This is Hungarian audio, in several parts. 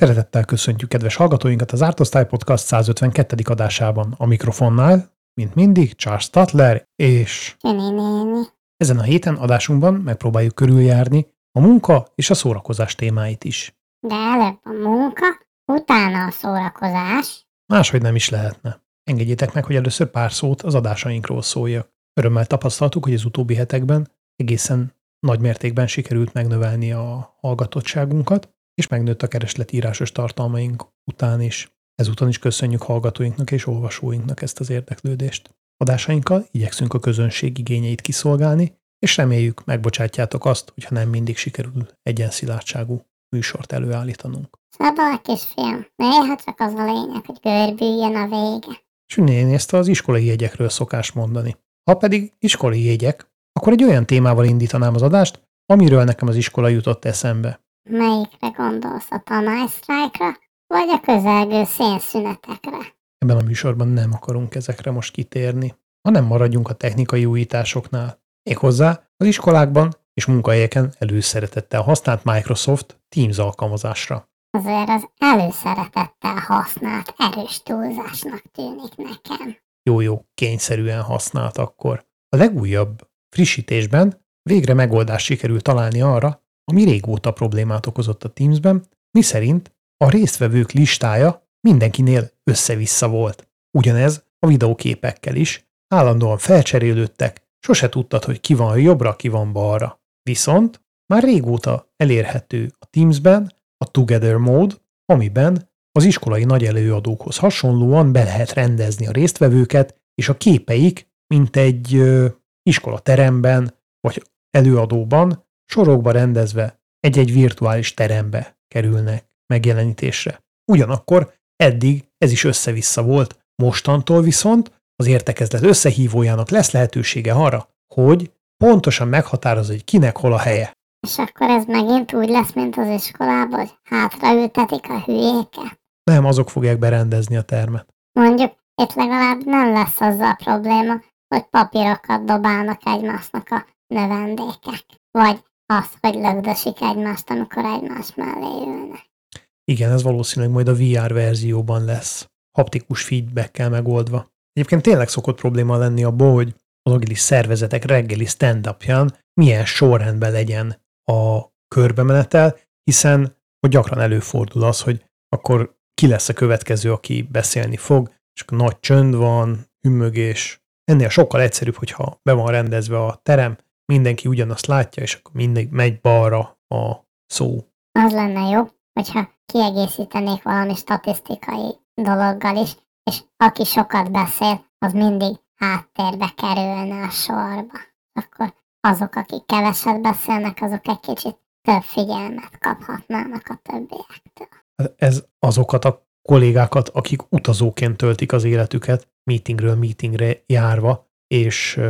Szeretettel köszöntjük kedves hallgatóinkat az Ártosztály Podcast 152. adásában. A mikrofonnál, mint mindig, Charles Statler, és ezen a héten adásunkban megpróbáljuk körüljárni a munka és a szórakozás témáit is. De előbb a munka, utána a szórakozás. Máshogy nem is lehetne. Engedjétek meg, hogy először pár szót az adásainkról szóljak. Örömmel tapasztaltuk, hogy az utóbbi hetekben egészen nagy mértékben sikerült megnövelni a hallgatottságunkat, és megnőtt a kereslet írásos tartalmaink után is. Ezúton is köszönjük hallgatóinknak és olvasóinknak ezt az érdeklődést. Adásainkkal igyekszünk a közönség igényeit kiszolgálni, és reméljük megbocsátjátok azt, hogyha nem mindig sikerül egyenszilátságú műsort előállítanunk. Szabad kisfiam, néha csak az a lényeg, hogy görbüljön a vége. És én ezt az iskolai jegyekről szokás mondani. Ha pedig iskolai jegyek, akkor egy olyan témával indítanám az adást, amiről nekem az iskola jutott eszembe. Melyikre gondolsz, a tanálysztrájkra, vagy a közelgő szénszünetekre? Ebben a műsorban nem akarunk ezekre most kitérni, hanem maradjunk a technikai újításoknál. Méghozzá az iskolákban és munkahelyeken előszeretettel használt Microsoft Teams alkalmazásra. Azért az előszeretettel használt erős túlzásnak tűnik nekem. Jó-jó, kényszerűen használt akkor. A legújabb frissítésben végre megoldást sikerült találni arra, ami régóta problémát okozott a Teamsben, miszerint a résztvevők listája mindenkinél össze-vissza volt. Ugyanez a videóképekkel is, állandóan felcserélődtek, sose tudtad, hogy ki van jobbra, ki van balra. Viszont már régóta elérhető a Teamsben a Together Mode, amiben az iskolai nagy előadókhoz hasonlóan be lehet rendezni a résztvevőket, és a képeik, mint egy ö, iskolateremben vagy előadóban sorokba rendezve egy-egy virtuális terembe kerülnek megjelenítésre. Ugyanakkor eddig ez is össze-vissza volt, mostantól viszont az értekezlet összehívójának lesz lehetősége arra, hogy pontosan meghatározza, hogy kinek hol a helye. És akkor ez megint úgy lesz, mint az iskolában, hogy hátraültetik a hülyéket. Nem, azok fogják berendezni a termet. Mondjuk itt legalább nem lesz azzal probléma, hogy papírokat dobálnak egymásnak a növendékek. Vagy az, hogy lögdösik egymást, amikor egymás mellé ülnek. Igen, ez valószínűleg majd a VR verzióban lesz. Haptikus feedbackkel megoldva. Egyébként tényleg szokott probléma lenni abból, hogy az agilis szervezetek reggeli stand milyen sorrendben legyen a körbemenetel, hiszen hogy gyakran előfordul az, hogy akkor ki lesz a következő, aki beszélni fog, és akkor nagy csönd van, hümmögés. Ennél sokkal egyszerűbb, hogyha be van rendezve a terem, mindenki ugyanazt látja, és akkor mindig megy balra a szó. Az lenne jó, hogyha kiegészítenék valami statisztikai dologgal is, és aki sokat beszél, az mindig háttérbe kerülne a sorba. Akkor azok, akik keveset beszélnek, azok egy kicsit több figyelmet kaphatnának a többiektől. Ez azokat a kollégákat, akik utazóként töltik az életüket, meetingről meetingre járva, és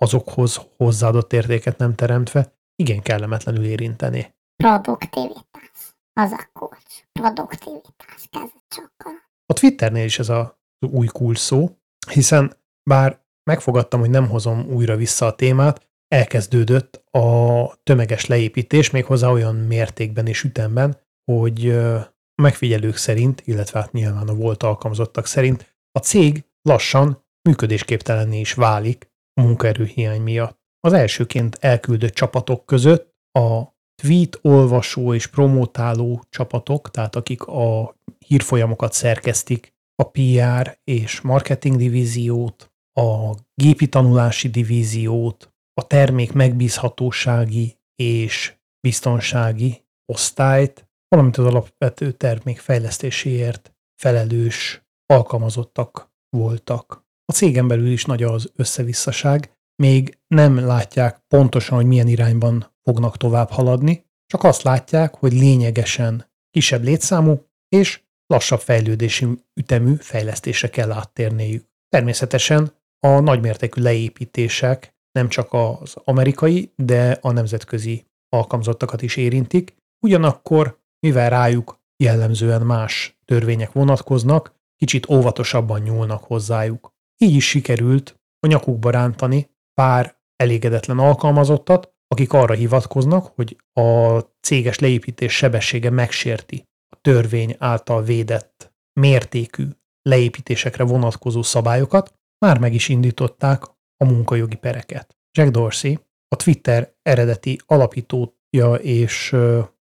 azokhoz hozzáadott értéket nem teremtve, igen kellemetlenül érinteni. Produktivitás. Az a kulcs. Produktivitás. Kezdett sokkal. A Twitternél is ez a új kulcs szó, hiszen bár megfogadtam, hogy nem hozom újra vissza a témát, elkezdődött a tömeges leépítés méghozzá olyan mértékben és ütemben, hogy a megfigyelők szerint, illetve hát nyilván a volt alkalmazottak szerint a cég lassan működésképtelenné is válik munkaerőhiány miatt. Az elsőként elküldött csapatok között a tweet olvasó és promotáló csapatok, tehát akik a hírfolyamokat szerkesztik, a PR és marketing divíziót, a gépi tanulási divíziót, a termék megbízhatósági és biztonsági osztályt, valamint az alapvető termék fejlesztéséért felelős alkalmazottak voltak. A cégen belül is nagy az összevisszaság, még nem látják pontosan, hogy milyen irányban fognak tovább haladni, csak azt látják, hogy lényegesen kisebb létszámú és lassabb fejlődési ütemű fejlesztésre kell áttérniük. Természetesen a nagymértékű leépítések nem csak az amerikai, de a nemzetközi alkalmazottakat is érintik, ugyanakkor, mivel rájuk jellemzően más törvények vonatkoznak, kicsit óvatosabban nyúlnak hozzájuk. Így is sikerült a nyakukba rántani pár elégedetlen alkalmazottat, akik arra hivatkoznak, hogy a céges leépítés sebessége megsérti a törvény által védett mértékű leépítésekre vonatkozó szabályokat, már meg is indították a munkajogi pereket. Jack Dorsey, a Twitter eredeti alapítója és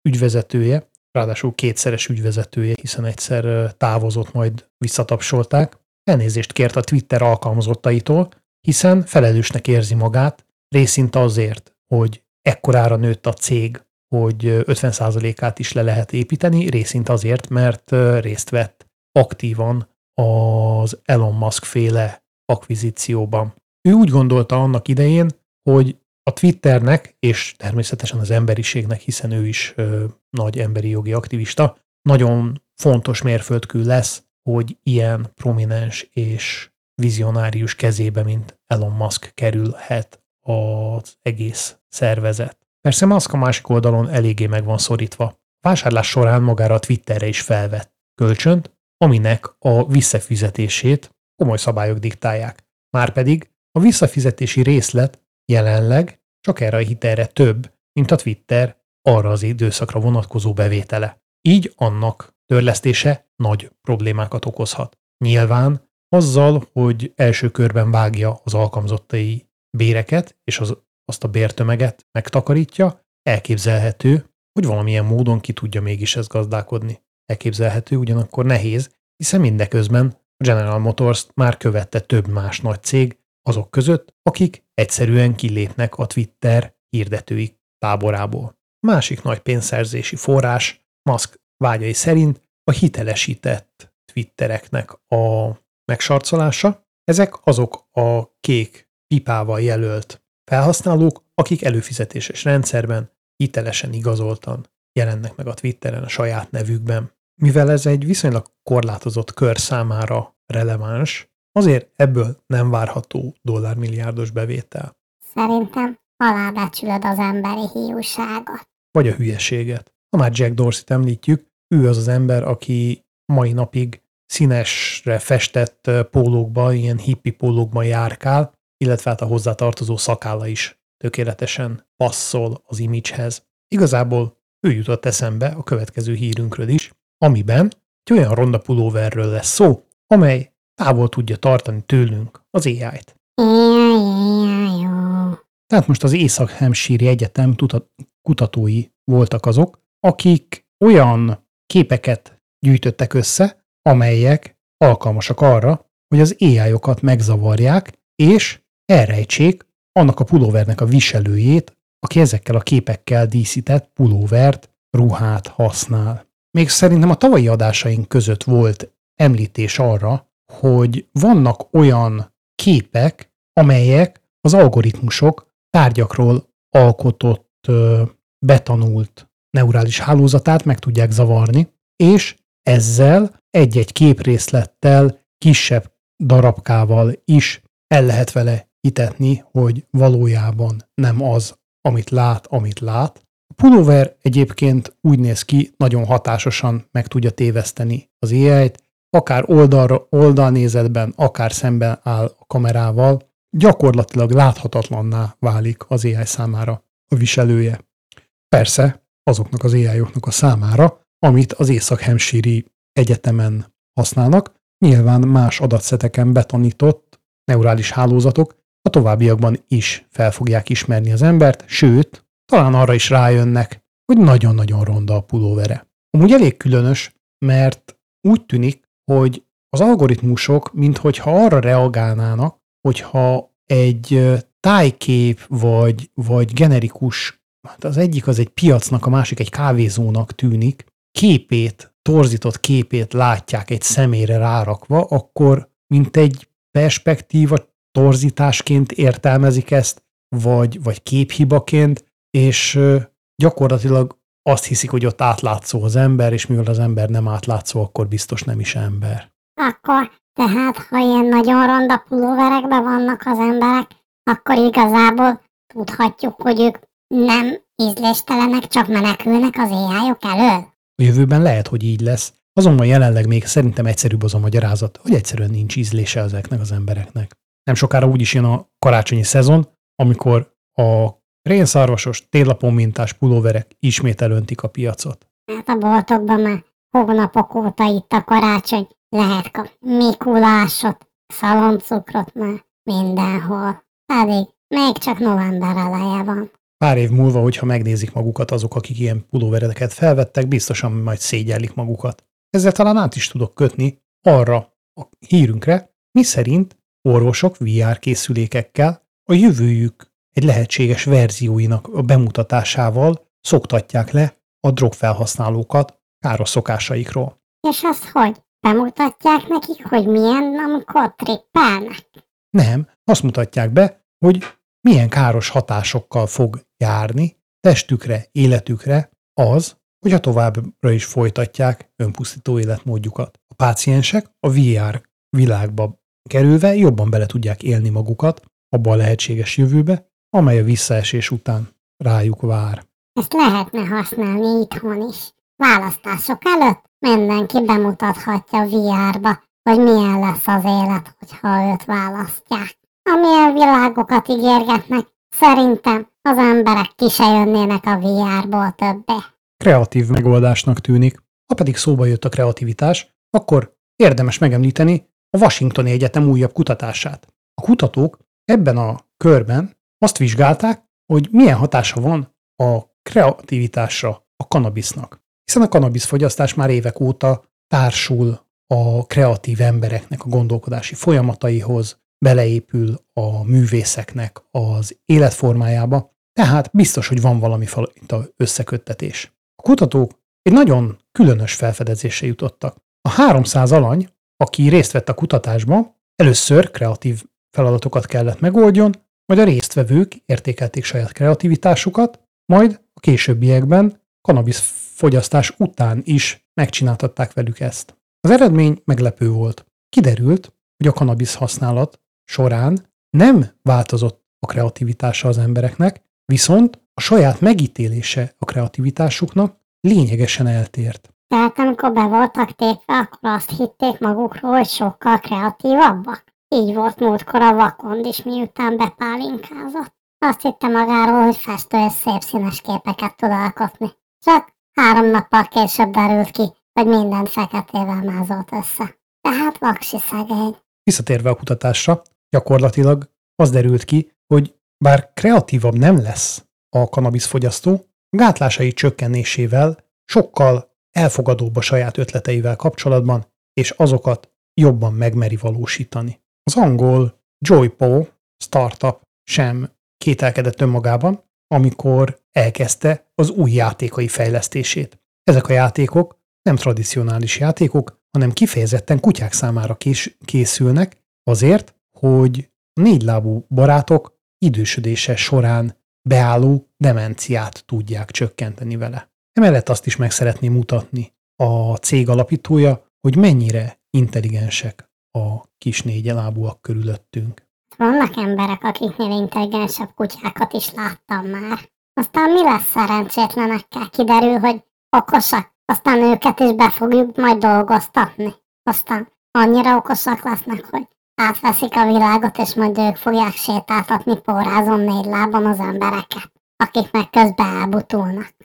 ügyvezetője, ráadásul kétszeres ügyvezetője, hiszen egyszer távozott, majd visszatapsolták, elnézést kért a Twitter alkalmazottaitól, hiszen felelősnek érzi magát, részint azért, hogy ekkorára nőtt a cég, hogy 50%-át is le lehet építeni, részint azért, mert részt vett aktívan az Elon Musk féle akvizícióban. Ő úgy gondolta annak idején, hogy a Twitternek, és természetesen az emberiségnek, hiszen ő is ö, nagy emberi jogi aktivista, nagyon fontos mérföldkő lesz, hogy ilyen prominens és vizionárius kezébe, mint Elon Musk kerülhet az egész szervezet. Persze Musk a másik oldalon eléggé meg van szorítva. A vásárlás során magára a Twitterre is felvett kölcsönt, aminek a visszafizetését komoly szabályok diktálják. Márpedig a visszafizetési részlet jelenleg csak erre a hitelre több, mint a Twitter arra az időszakra vonatkozó bevétele. Így annak törlesztése nagy problémákat okozhat. Nyilván azzal, hogy első körben vágja az alkalmazottai béreket, és az, azt a bértömeget megtakarítja, elképzelhető, hogy valamilyen módon ki tudja mégis ezt gazdálkodni. Elképzelhető, ugyanakkor nehéz, hiszen mindeközben a General Motors már követte több más nagy cég azok között, akik egyszerűen kilépnek a Twitter hirdetői táborából. Másik nagy pénzszerzési forrás Musk vágyai szerint a hitelesített Twittereknek a megsarcolása. Ezek azok a kék pipával jelölt felhasználók, akik előfizetéses rendszerben hitelesen igazoltan jelennek meg a Twitteren a saját nevükben. Mivel ez egy viszonylag korlátozott kör számára releváns, azért ebből nem várható dollármilliárdos bevétel. Szerintem alábecsülöd az emberi hiúságot. Vagy a hülyeséget. Ha már Jack Dorsey-t említjük, ő az az ember, aki mai napig színesre festett pólókba, ilyen hippi pólókban járkál, illetve hát a hozzátartozó szakálla is tökéletesen passzol az imidzshez. Igazából ő jutott eszembe a következő hírünkről is, amiben egy olyan ronda pulóverről lesz szó, amely távol tudja tartani tőlünk az AI-t. Tehát most az Észak-Hampshire Egyetem kutatói voltak azok, akik olyan képeket gyűjtöttek össze, amelyek alkalmasak arra, hogy az AI-okat megzavarják, és elrejtsék annak a pulóvernek a viselőjét, aki ezekkel a képekkel díszített pulóvert, ruhát használ. Még szerintem a tavalyi adásaink között volt említés arra, hogy vannak olyan képek, amelyek az algoritmusok tárgyakról alkotott, betanult neurális hálózatát meg tudják zavarni, és ezzel egy-egy képrészlettel, kisebb darabkával is el lehet vele hitetni, hogy valójában nem az, amit lát, amit lát. A pulóver egyébként úgy néz ki, nagyon hatásosan meg tudja téveszteni az AI-t, akár oldalra, oldalnézetben, akár szemben áll a kamerával, gyakorlatilag láthatatlanná válik az AI számára a viselője. Persze azoknak az ai a számára, amit az Észak-Hemsíri Egyetemen használnak, nyilván más adatszeteken betanított neurális hálózatok a továbbiakban is fel fogják ismerni az embert, sőt, talán arra is rájönnek, hogy nagyon-nagyon ronda a pulóvere. Amúgy elég különös, mert úgy tűnik, hogy az algoritmusok, minthogyha arra reagálnának, hogyha egy tájkép vagy, vagy generikus, hát az egyik az egy piacnak, a másik egy kávézónak tűnik, képét, torzított képét látják egy személyre rárakva, akkor mint egy perspektíva torzításként értelmezik ezt, vagy, vagy képhibaként, és gyakorlatilag azt hiszik, hogy ott átlátszó az ember, és mivel az ember nem átlátszó, akkor biztos nem is ember. Akkor tehát, ha ilyen nagyon ronda pulóverekben vannak az emberek, akkor igazából tudhatjuk, hogy ők nem ízléstelenek, csak menekülnek az éjjájuk elől? A jövőben lehet, hogy így lesz. Azonban jelenleg még szerintem egyszerűbb az a magyarázat, hogy egyszerűen nincs ízlése ezeknek az embereknek. Nem sokára úgyis jön a karácsonyi szezon, amikor a rénszarvasos, télapon mintás pulóverek ismét elöntik a piacot. Hát a boltokban már hónapok óta itt a karácsony, lehet kapni Mikulásot, szaloncukrot már mindenhol. Pedig még csak november eleje van. Pár év múlva, hogyha megnézik magukat azok, akik ilyen pulóvereket felvettek, biztosan majd szégyellik magukat. Ezzel talán át is tudok kötni arra a hírünkre, mi szerint orvosok VR készülékekkel a jövőjük egy lehetséges verzióinak a bemutatásával szoktatják le a drogfelhasználókat káros szokásaikról. És azt hogy? Bemutatják nekik, hogy milyen, amikor trippelnek? Nem, azt mutatják be, hogy milyen káros hatásokkal fog járni testükre, életükre az, hogy a továbbra is folytatják önpusztító életmódjukat. A páciensek a VR világba kerülve jobban bele tudják élni magukat abba a lehetséges jövőbe, amely a visszaesés után rájuk vár. Ezt lehetne használni itthon is. Választások előtt mindenki bemutathatja VR-ba, hogy milyen lesz az élet, hogyha őt választják. Amilyen világokat ígérgetnek, szerintem az emberek ki se jönnének a VR-ból többé. Kreatív megoldásnak tűnik. Ha pedig szóba jött a kreativitás, akkor érdemes megemlíteni a Washingtoni Egyetem újabb kutatását. A kutatók ebben a körben azt vizsgálták, hogy milyen hatása van a kreativitásra a kanabisznak. Hiszen a kanabisz fogyasztás már évek óta társul a kreatív embereknek a gondolkodási folyamataihoz, beleépül a művészeknek az életformájába, tehát biztos, hogy van valami fajta összeköttetés. A kutatók egy nagyon különös felfedezésre jutottak. A 300 alany, aki részt vett a kutatásban, először kreatív feladatokat kellett megoldjon, majd a résztvevők értékelték saját kreativitásukat, majd a későbbiekben kanabisz fogyasztás után is megcsináltatták velük ezt. Az eredmény meglepő volt. Kiderült, hogy a kanabisz használat során nem változott a kreativitása az embereknek, viszont a saját megítélése a kreativitásuknak lényegesen eltért. Tehát amikor be voltak tépve, akkor azt hitték magukról, hogy sokkal kreatívabbak. Így volt múltkor a vakond is, miután bepálinkázott. Azt hitte magáról, hogy festő és szép színes képeket tud alkotni. Csak három nappal később derült ki, hogy minden feketével mázolt össze. Tehát vaksi szegény. Visszatérve a kutatásra, gyakorlatilag az derült ki, hogy bár kreatívabb nem lesz a kanabisz fogyasztó, a gátlásai csökkenésével sokkal elfogadóbb a saját ötleteivel kapcsolatban, és azokat jobban megmeri valósítani. Az angol Joypo startup sem kételkedett önmagában, amikor elkezdte az új játékai fejlesztését. Ezek a játékok nem tradicionális játékok, hanem kifejezetten kutyák számára kés- készülnek, azért, hogy a négylábú barátok idősödése során beálló demenciát tudják csökkenteni vele. Emellett azt is meg szeretném mutatni a cég alapítója, hogy mennyire intelligensek a kis négylábúak körülöttünk. Vannak emberek, akiknél intelligensebb kutyákat is láttam már. Aztán mi lesz szerencsétlenekkel? Kiderül, hogy okosak, aztán őket is be fogjuk majd dolgoztatni. Aztán annyira okosak lesznek, hogy átveszik a világot, és majd ők fogják sétáltatni pórázon négy lábon az embereket, akik meg közben elbutulnak.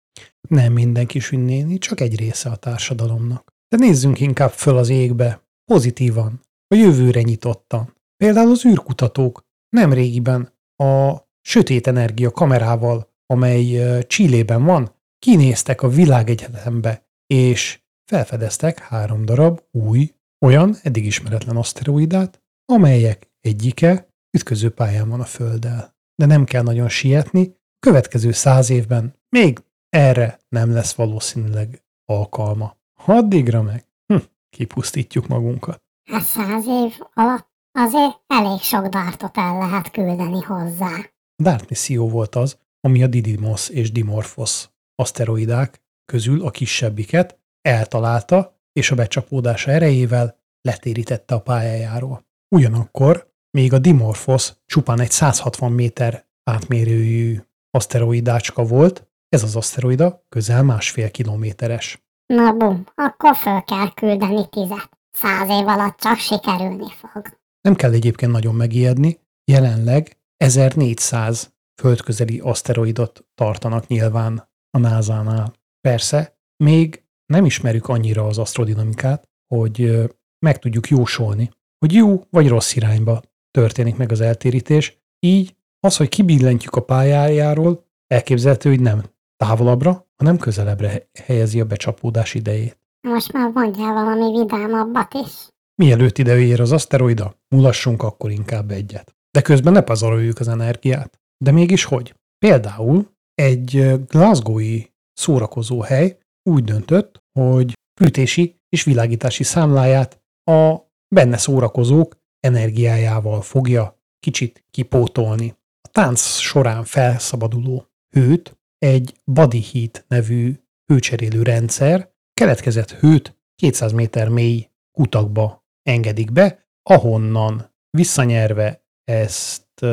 Nem minden kis néni, csak egy része a társadalomnak. De nézzünk inkább föl az égbe, pozitívan, a jövőre nyitottan. Például az űrkutatók nem régiben a sötét energia kamerával, amely Csillében van, kinéztek a világegyetembe, és felfedeztek három darab új, olyan eddig ismeretlen aszteroidát, amelyek egyike ütközőpályán van a Földdel. De nem kell nagyon sietni, következő száz évben még erre nem lesz valószínűleg alkalma. Addigra meg hm, kipusztítjuk magunkat. Hát száz év alatt azért elég sok dartot el lehet küldeni hozzá. A Dart misszió volt az, ami a Didymos és Dimorphos aszteroidák közül a kisebbiket eltalálta, és a becsapódása erejével letérítette a pályájáról. Ugyanakkor még a Dimorphos csupán egy 160 méter átmérőjű aszteroidácska volt, ez az aszteroida közel másfél kilométeres. Na bum, akkor föl kell küldeni tizet. Száz év alatt csak sikerülni fog. Nem kell egyébként nagyon megijedni, jelenleg 1400 földközeli aszteroidot tartanak nyilván a NASA-nál. Persze, még nem ismerjük annyira az asztrodinamikát, hogy meg tudjuk jósolni, hogy jó vagy rossz irányba történik meg az eltérítés, így az, hogy kibillentjük a pályájáról, elképzelhető, hogy nem távolabbra, hanem közelebbre helyezi a becsapódás idejét. Most már mondjál valami vidámabbat is. Mielőtt ide ér az aszteroida, mulassunk akkor inkább egyet. De közben ne pazaroljuk az energiát. De mégis hogy? Például egy glasgowi szórakozó hely úgy döntött, hogy fűtési és világítási számláját a benne szórakozók energiájával fogja kicsit kipótolni. A tánc során felszabaduló hőt egy body heat nevű hőcserélő rendszer keletkezett hőt 200 méter mély kutakba engedik be, ahonnan visszanyerve ezt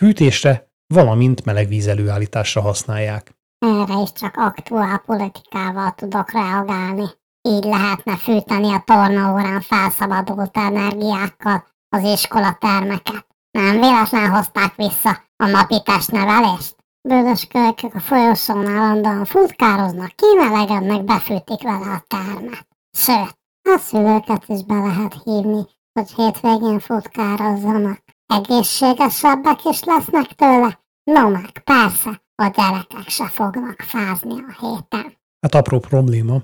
fűtésre, valamint melegvíz előállításra használják. Erre is csak aktuál politikával tudok reagálni. Így lehetne fűteni a tornaórán felszabadult energiákkal az iskola termeket. Nem véletlen hozták vissza a napi testnevelést? Bőrös kölykök a folyosón állandóan futkároznak, kimelegednek, befűtik vele a termet. Sőt, a szülőket is be lehet hívni, hogy hétvégén futkározzanak. Egészségesebbek is lesznek tőle, no meg persze, a gyerekek se fognak fázni a héten. Hát apró probléma,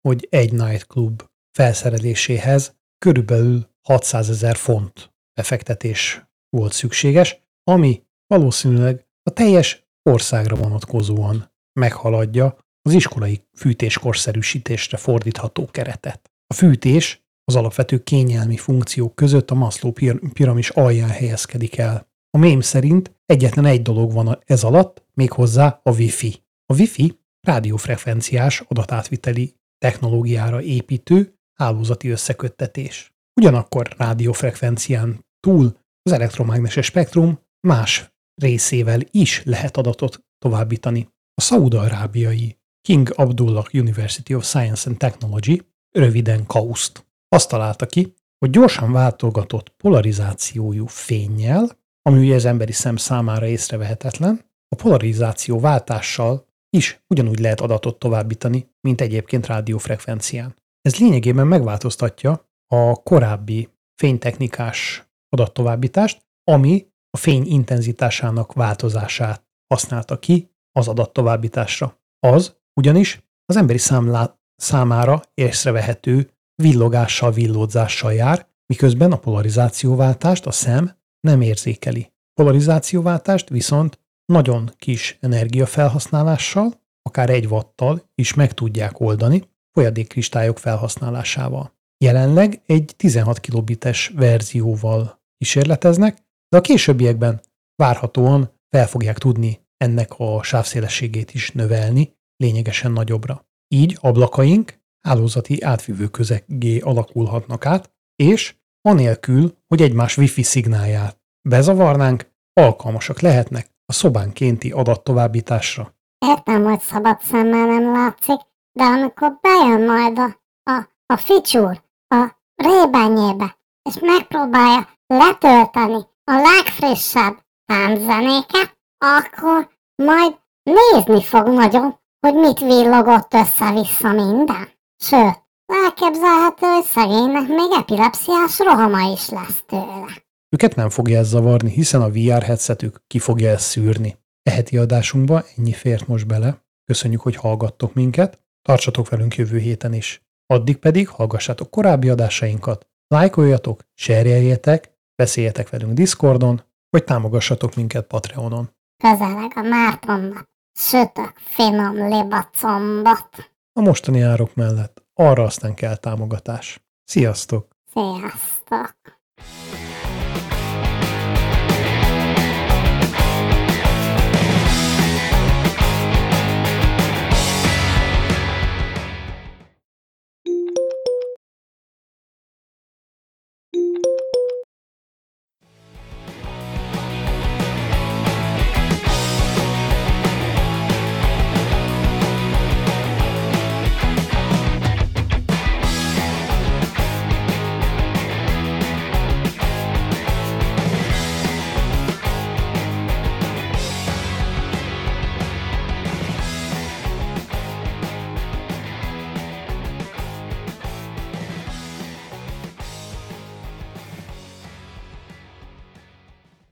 hogy egy nightclub felszereléséhez körülbelül 600 ezer font befektetés volt szükséges, ami valószínűleg a teljes országra vonatkozóan meghaladja az iskolai fűtéskorszerűsítésre fordítható keretet. A fűtés az alapvető kényelmi funkciók között a Maslow piramis alján helyezkedik el. A mém szerint egyetlen egy dolog van ez alatt, méghozzá a Wi-Fi. A Wi-Fi rádiófrekvenciás adatátviteli technológiára építő hálózati összeköttetés. Ugyanakkor rádiófrekvencián túl az elektromágneses spektrum más részével is lehet adatot továbbítani. A szaudarábiai King Abdullah University of Science and Technology, röviden KAUST, azt találta ki, hogy gyorsan váltogatott polarizációjú fényjel, ami ugye az emberi szem számára észrevehetetlen, a polarizáció váltással is ugyanúgy lehet adatot továbbítani, mint egyébként rádiófrekvencián. Ez lényegében megváltoztatja a korábbi fénytechnikás adattovábbítást, ami a fény intenzitásának változását használta ki az adattovábbításra. Az ugyanis az emberi számlá, számára észrevehető villogással, villódzással jár, miközben a polarizációváltást a szem nem érzékeli. Polarizációváltást viszont nagyon kis energiafelhasználással, akár egy watttal is meg tudják oldani folyadékkristályok felhasználásával. Jelenleg egy 16 kilobites verzióval kísérleteznek, de a későbbiekben várhatóan fel fogják tudni ennek a sávszélességét is növelni lényegesen nagyobbra. Így ablakaink hálózati átvívő közegé alakulhatnak át, és anélkül, hogy egymás wifi szignálját bezavarnánk, alkalmasak lehetnek a szobánkénti adattovábbításra. Értem, hogy szabad szemmel nem látszik, de amikor bejön majd a, a, a feature a rébenyébe, és megpróbálja letölteni a legfrissebb támzenéket, akkor majd nézni fog nagyon, hogy mit villogott össze-vissza minden. Sőt, elképzelhető, hogy szegénynek még epilepsziás rohama is lesz tőle. Őket nem fogja ez zavarni, hiszen a VR headsetük ki fogja ezt szűrni. E heti adásunkba ennyi fért most bele. Köszönjük, hogy hallgattok minket. Tartsatok velünk jövő héten is. Addig pedig hallgassátok korábbi adásainkat, lájkoljatok, serjeljetek, beszéljetek velünk Discordon, vagy támogassatok minket Patreonon. Közeleg a Mártonnak. Sütök finom libacombot. A mostani árok mellett arra aztán kell támogatás. Sziasztok! Sziasztok!